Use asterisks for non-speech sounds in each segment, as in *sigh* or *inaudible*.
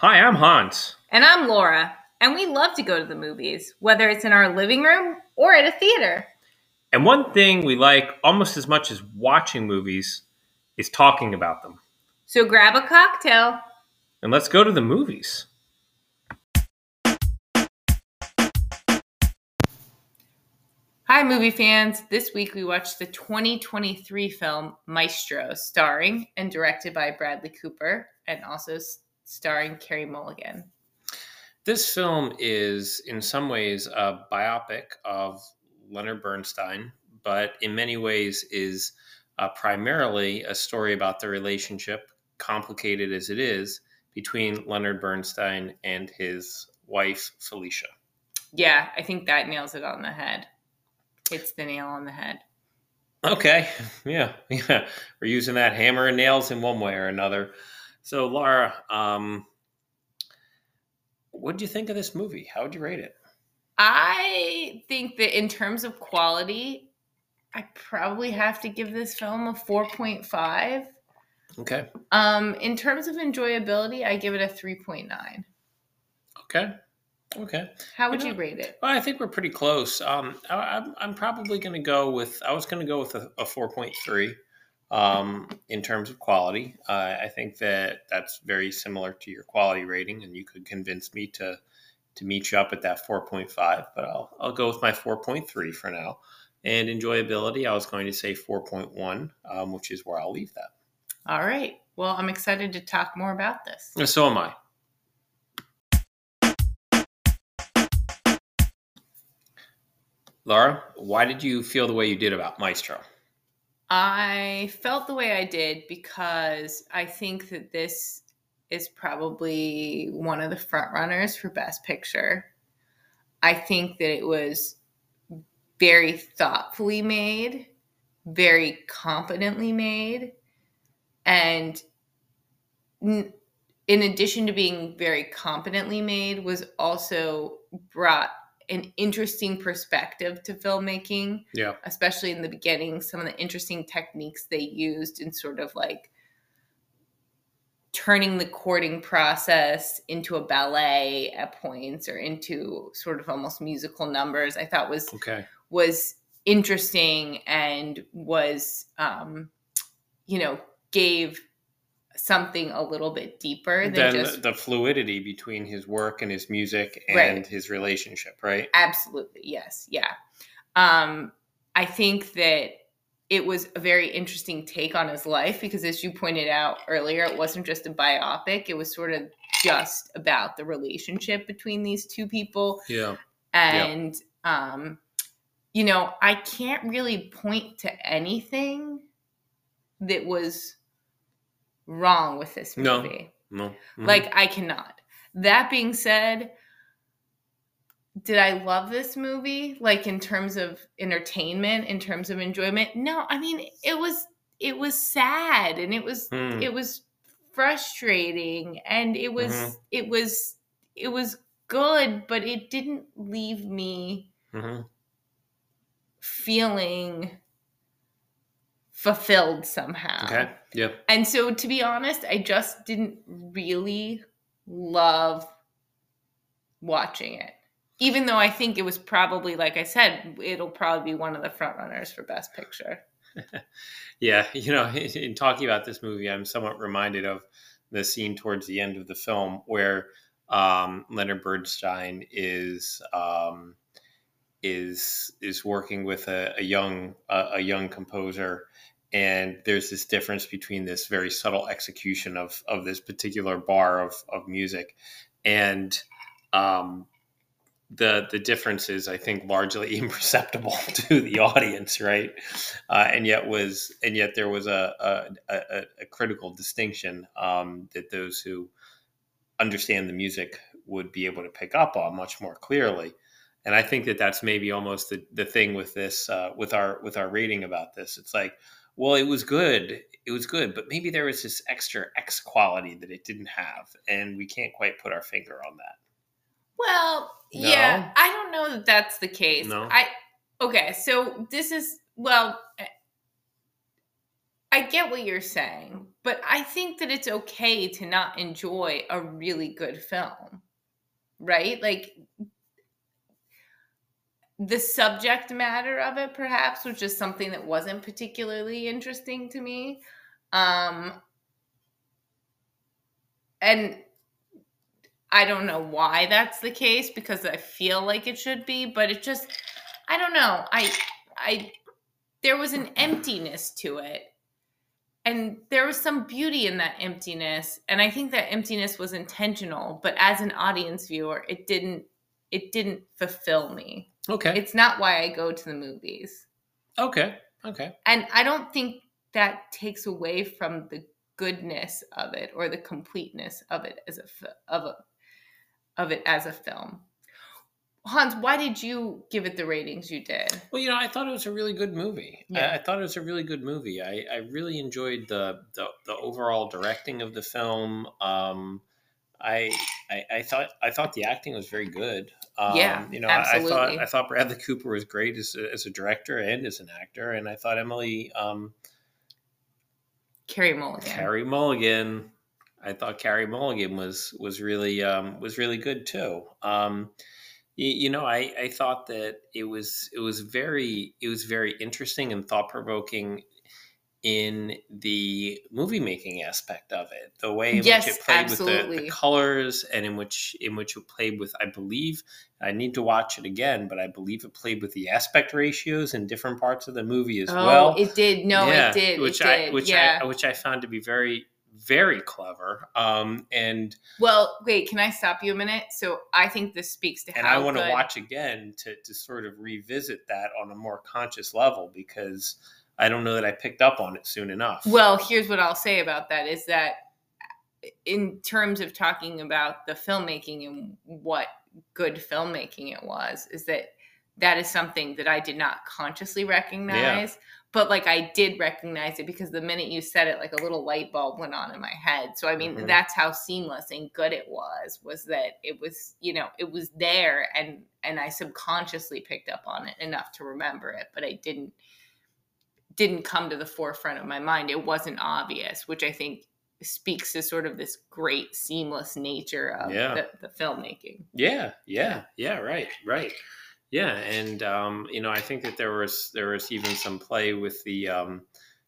Hi, I'm Hans. And I'm Laura, and we love to go to the movies, whether it's in our living room or at a theater. And one thing we like almost as much as watching movies is talking about them. So grab a cocktail. And let's go to the movies. Hi, movie fans. This week we watched the 2023 film Maestro, starring and directed by Bradley Cooper and also starring Carey Mulligan. This film is, in some ways, a biopic of Leonard Bernstein, but in many ways is uh, primarily a story about the relationship, complicated as it is, between Leonard Bernstein and his wife, Felicia. Yeah, I think that nails it on the head. Hits the nail on the head. Okay, *laughs* yeah, *laughs* yeah. We're using that hammer and nails in one way or another. So, Laura, um, what did you think of this movie? How would you rate it? I think that in terms of quality, I probably have to give this film a 4.5. Okay, Um, in terms of enjoyability, I give it a 3.9. okay, okay. How would You you, rate it? Well, I think we're pretty close. Um, I, I'm, I'm probably going to go with. I was going to go with a, a 4.3 um, in terms of quality. Uh, I think that that's very similar to your quality rating, and you could convince me to to meet you up at that 4.5. But I'll I'll go with my 4.3 for now. And enjoyability, I was going to say 4.1, um, which is where I'll leave that. All right. Well, I'm excited to talk more about this. And So am I. Laura, why did you feel the way you did about Maestro? I felt the way I did because I think that this is probably one of the front runners for Best Picture. I think that it was very thoughtfully made, very competently made, and in addition to being very competently made, was also brought an interesting perspective to filmmaking Yeah. especially in the beginning, some of the interesting techniques they used in sort of like turning the courting process into a ballet at points or into sort of almost musical numbers. I thought was Okay. was interesting and was um, you know gave something a little bit deeper than Then just the fluidity between his work and his music and Right. his relationship, right? Absolutely, yes, yeah. Um, I think that it was a very interesting take on his life because, as you pointed out earlier, it wasn't just a biopic; it was sort of just about the relationship between these two people. Yeah. And, um, you know, I can't really point to anything that was wrong with this No. movie. No. Mhm. Like I cannot. That being said, did I love this movie? Like in terms of entertainment, in terms of enjoyment? No, I mean it was it was sad and it was Hmm. it was frustrating and it was Mhm. it was it was good, but it didn't leave me Mhm. feeling fulfilled somehow. Okay. Yep. And so, to be honest, I just didn't really love watching it. Even though I think it was probably, like I said, it'll probably be one of the front runners for Best Picture. *laughs* Yeah. You know, *laughs* in talking about this movie, I'm somewhat reminded of the scene towards the end of the film where um, Leonard Bernstein is um, is is working with a, a young a, young composer, and there's this difference between this very subtle execution of of this particular bar of of music, and um, the the difference is, I think, largely *laughs* imperceptible *laughs* to the audience, right? Uh, and yet was and yet there was a a, a, a critical distinction um, that those who understand the music would be able to pick up on much more clearly. And I think that that's maybe almost the, the thing with this uh, with our with our rating about this. It's like, well, it was good, it was good, but maybe there was this extra X quality that it didn't have, and we can't quite put our finger on that. Well, No? yeah, I don't know that that's the case. No? I okay, so this is well, I get what you're saying, but I think that it's okay to not enjoy a really good film. Right? Like the subject matter of it perhaps was just something that wasn't particularly interesting to me. Um and I don't know why that's the case because I feel like it should be, but it just I don't know. I I there was an emptiness to it and there was some beauty in that emptiness and i think that emptiness was intentional but as an audience viewer it didn't it didn't fulfill me Okay. it's not why i go to the movies okay. Okay. and i don't think that takes away from the goodness of it or the completeness of it as a of a of it as a film hans why did you give it the ratings you did Well, you know, I thought it was a really good movie. Yeah. I, I thought it was a really good movie. I, I really enjoyed the, the the overall directing of the film. Um, I, I I thought I thought the acting was very good. Um, Yeah, you know, I, I thought absolutely. I thought Bradley Cooper was great as a, as a director and as an actor, and I thought Emily um, carey mulligan Carey Mulligan. I thought Carey Mulligan was was really um, was really good too. Um, you, you know, I, I thought that it was it was very it was very interesting and thought provoking in the movie making aspect of it. The way in Yes, which it played with the, the colors and in which in which it played with I believe I need to watch it again, but I believe it played with the aspect ratios in different parts of the movie as oh well it did no yeah, it did which it I did. which yeah I which I found to be very very clever. Um, and Well, wait, can I stop you a minute? So I think this speaks to and I want to watch again to to sort of revisit that on a more conscious level because I don't know that I picked up on it soon enough. Well, here's what I'll say about that is that in terms of talking about the filmmaking and what good filmmaking it was, is that that is something that I did not consciously recognize. But like I did recognize it because the minute you said it, like a little light bulb went on in my head. So I mean, Mhm. that's how seamless and good it was. Was that it was, you know, it was there, and and I subconsciously picked up on it enough to remember it, but I didn't didn't come to the forefront of my mind. It wasn't obvious, which I think speaks to sort of this great seamless nature of Yeah. the, the filmmaking. Yeah, yeah, yeah, right, right. Yeah, and um, you know, I think that there was there was even some play with the um,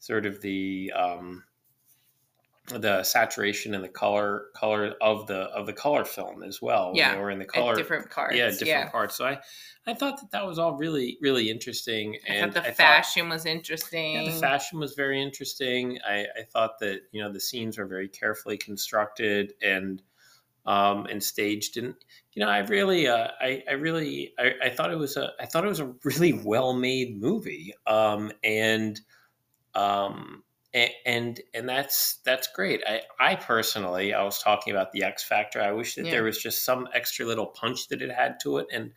sort of the um, the saturation and the color color of the of the color film as well. when Yeah, they were in the color, different parts. yeah, different parts. So I I thought that that was all really really interesting, I and thought the I thought- fashion was interesting. yeah, the fashion was very interesting. I, I thought that you know the scenes were very carefully constructed and um, and staged, and you know I really uh, I, I really I, I thought it was a I thought it was a really well made movie, um, and um, and and that's that's great. I I personally I was talking about the X Factor. I wish that Yeah. there was just some extra little punch that it had to it, and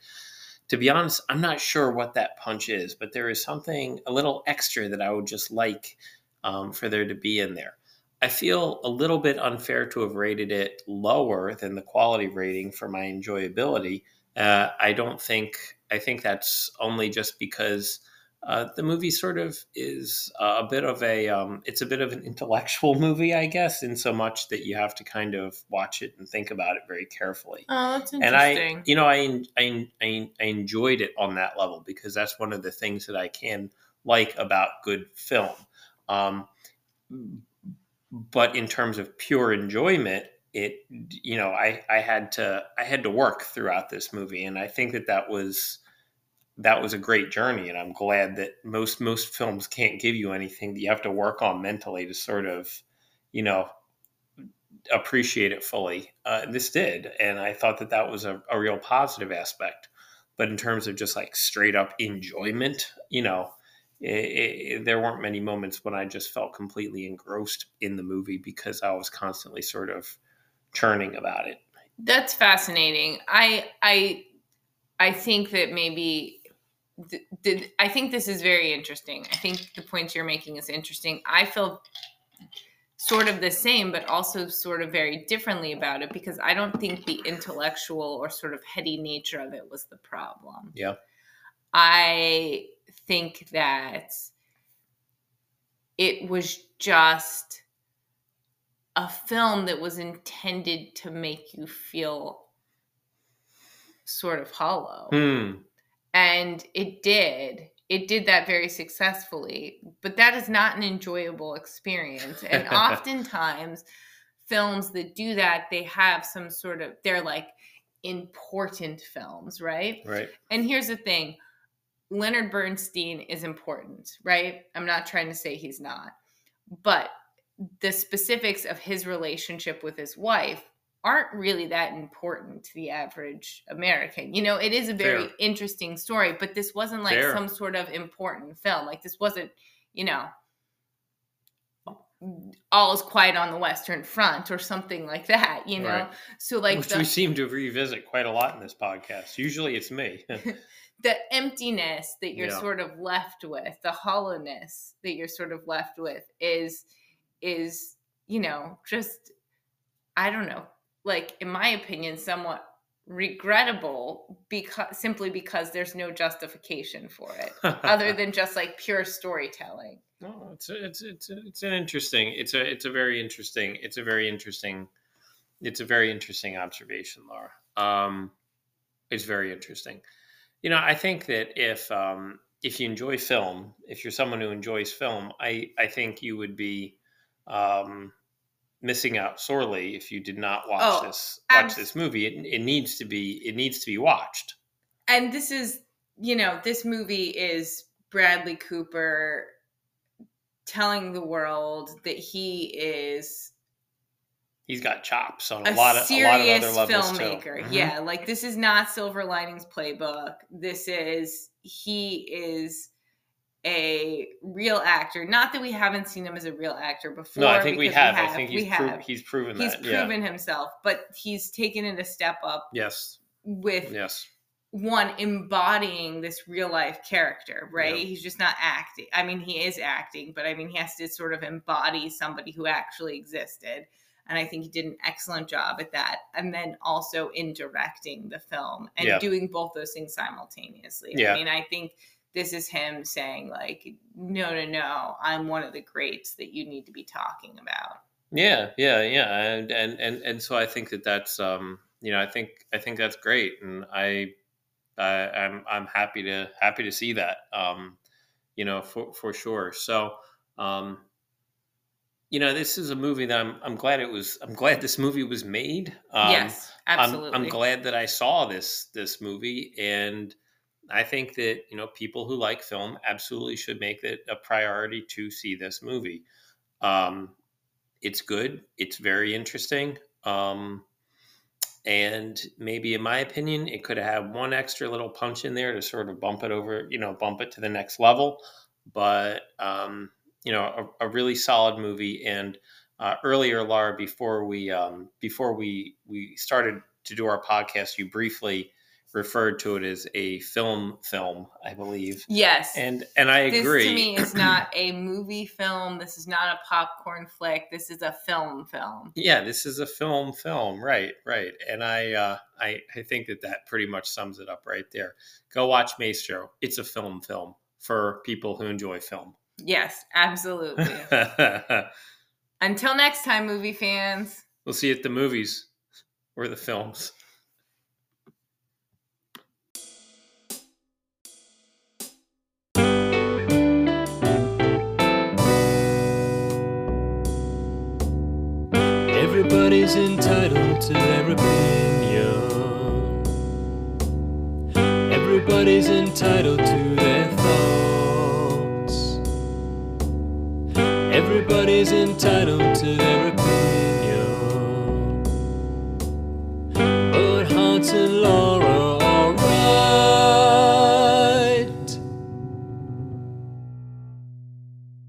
to be honest, I'm not sure what that punch is, but there is something a little extra that I would just like um, for there to be in there. I feel a little bit unfair to have rated it lower than the quality rating for my enjoyability. Uh, I don't think, I think that's only just because uh, the movie sort of is a bit of a, um, it's a bit of an intellectual *laughs* movie, I guess, in so much that you have to kind of watch it and think about it very carefully oh, that's interesting. and. I, you know, I, I I I enjoyed it on that level because that's one of the things that I can like about good film. Um, but in terms of pure enjoyment, it you know I I had to I had to work throughout this movie, and I think that that was that was a great journey, and I'm glad that most most films can't give you anything that you have to work on mentally to sort of you know appreciate it fully. Uh, this did, and I thought that that was a, a real positive aspect. But in terms of just like straight up enjoyment, you know, it, it, there weren't many moments when I just felt completely engrossed in the movie because I was constantly sort of churning about it. That's fascinating. I I I think that maybe th- I think this is very interesting. I think the points you're making is interesting. I feel sort of the same, but also sort of very differently about it because I don't think the intellectual or sort of heady nature of it was the problem. Yeah. I think that it was just a film that was intended to make you feel sort of hollow. Hmm. And it did. It did that very successfully, but that is not an enjoyable experience. And *laughs* oftentimes, films that do that, they have some sort of, they're like important films, right? Right. And here's the thing Leonard Bernstein is important, right? I'm not trying to say he's not, but the specifics of his relationship with his wife aren't really that important to the average American. You know, it is a very Fair. interesting story, but this wasn't like Fair. some sort of important film. Like this wasn't, you know, all is quiet on the Western Front or something like that, you know? Right. So like Which the, we seem to revisit quite a lot in this podcast. Usually it's me. *laughs* the emptiness that you're Yeah. sort of left with, the hollowness that you're sort of left with is is, you know, just I don't know, like in my opinion somewhat regrettable because simply because there's no justification for it *laughs* other than just like pure storytelling. No, it's a, it's it's a, it's an interesting. It's a it's a very interesting. It's a very interesting. It's a very interesting observation, Laura. Um, it's very interesting. You know, I think that if um, if you enjoy film, if you're someone who enjoys film, I I think you would be um, missing out sorely if you did not watch Oh, this watch abs- this movie. It, it needs to be it needs to be watched. And this is, you know, this movie is Bradley Cooper telling the world that he is He's got chops on a, a, lot of a lot of serious other filmmaker. Mhm. Yeah, like this is not Silver Linings Playbook. This is he is a real actor. Not that we haven't seen him as a real actor before. No, I think we because have. I think we he's, pro- have. he's proven He's that. yeah. proven himself, but he's taken it a step up Yes. with Yes. one embodying this real life character, right? Yeah. He's just not acting. I mean, he is acting, but I mean, he has to sort of embody somebody who actually existed. And I think he did an excellent job at that. And then also in directing the film and Yeah. doing both those things simultaneously. Yeah. I mean, I think this is him saying, like, no, no, no, I'm one of the greats that you need to be talking about. Yeah, yeah, yeah, and and and and so I think that that's um, you know, I think I think that's great, and I, I I'm I'm happy to happy to see that, um, you know, for for sure. So, um, you know, this is a movie that I'm I'm glad it was I'm glad this movie was made. Um, yes, I'm, absolutely. I'm glad that I saw this this movie, and I think that you know people who like film absolutely should make it a priority to see this movie. Um, it's good. It's very interesting. Um, and maybe, in my opinion, it could have one extra little punch in there to sort of bump it over, you know, bump it to the next level. But um, you know, a, a really solid movie. And uh, earlier, Laura, before we um, before we we started to do our podcast, you briefly referred to it as a film film, I believe. yes. And and I this agree. This to me is not a movie film. This is not a popcorn flick. This is a film film. yeah, this is a film film, right, right. And I uh, I I think that that pretty much sums it up right there. Go watch Maestro. It's a film film for people who enjoy film. Yes, absolutely. *laughs* Until next time, movie fans. we'll see you at the movies or the films. Everybody's entitled to their opinion. Everybody's entitled to their thoughts. Everybody's entitled to their opinion.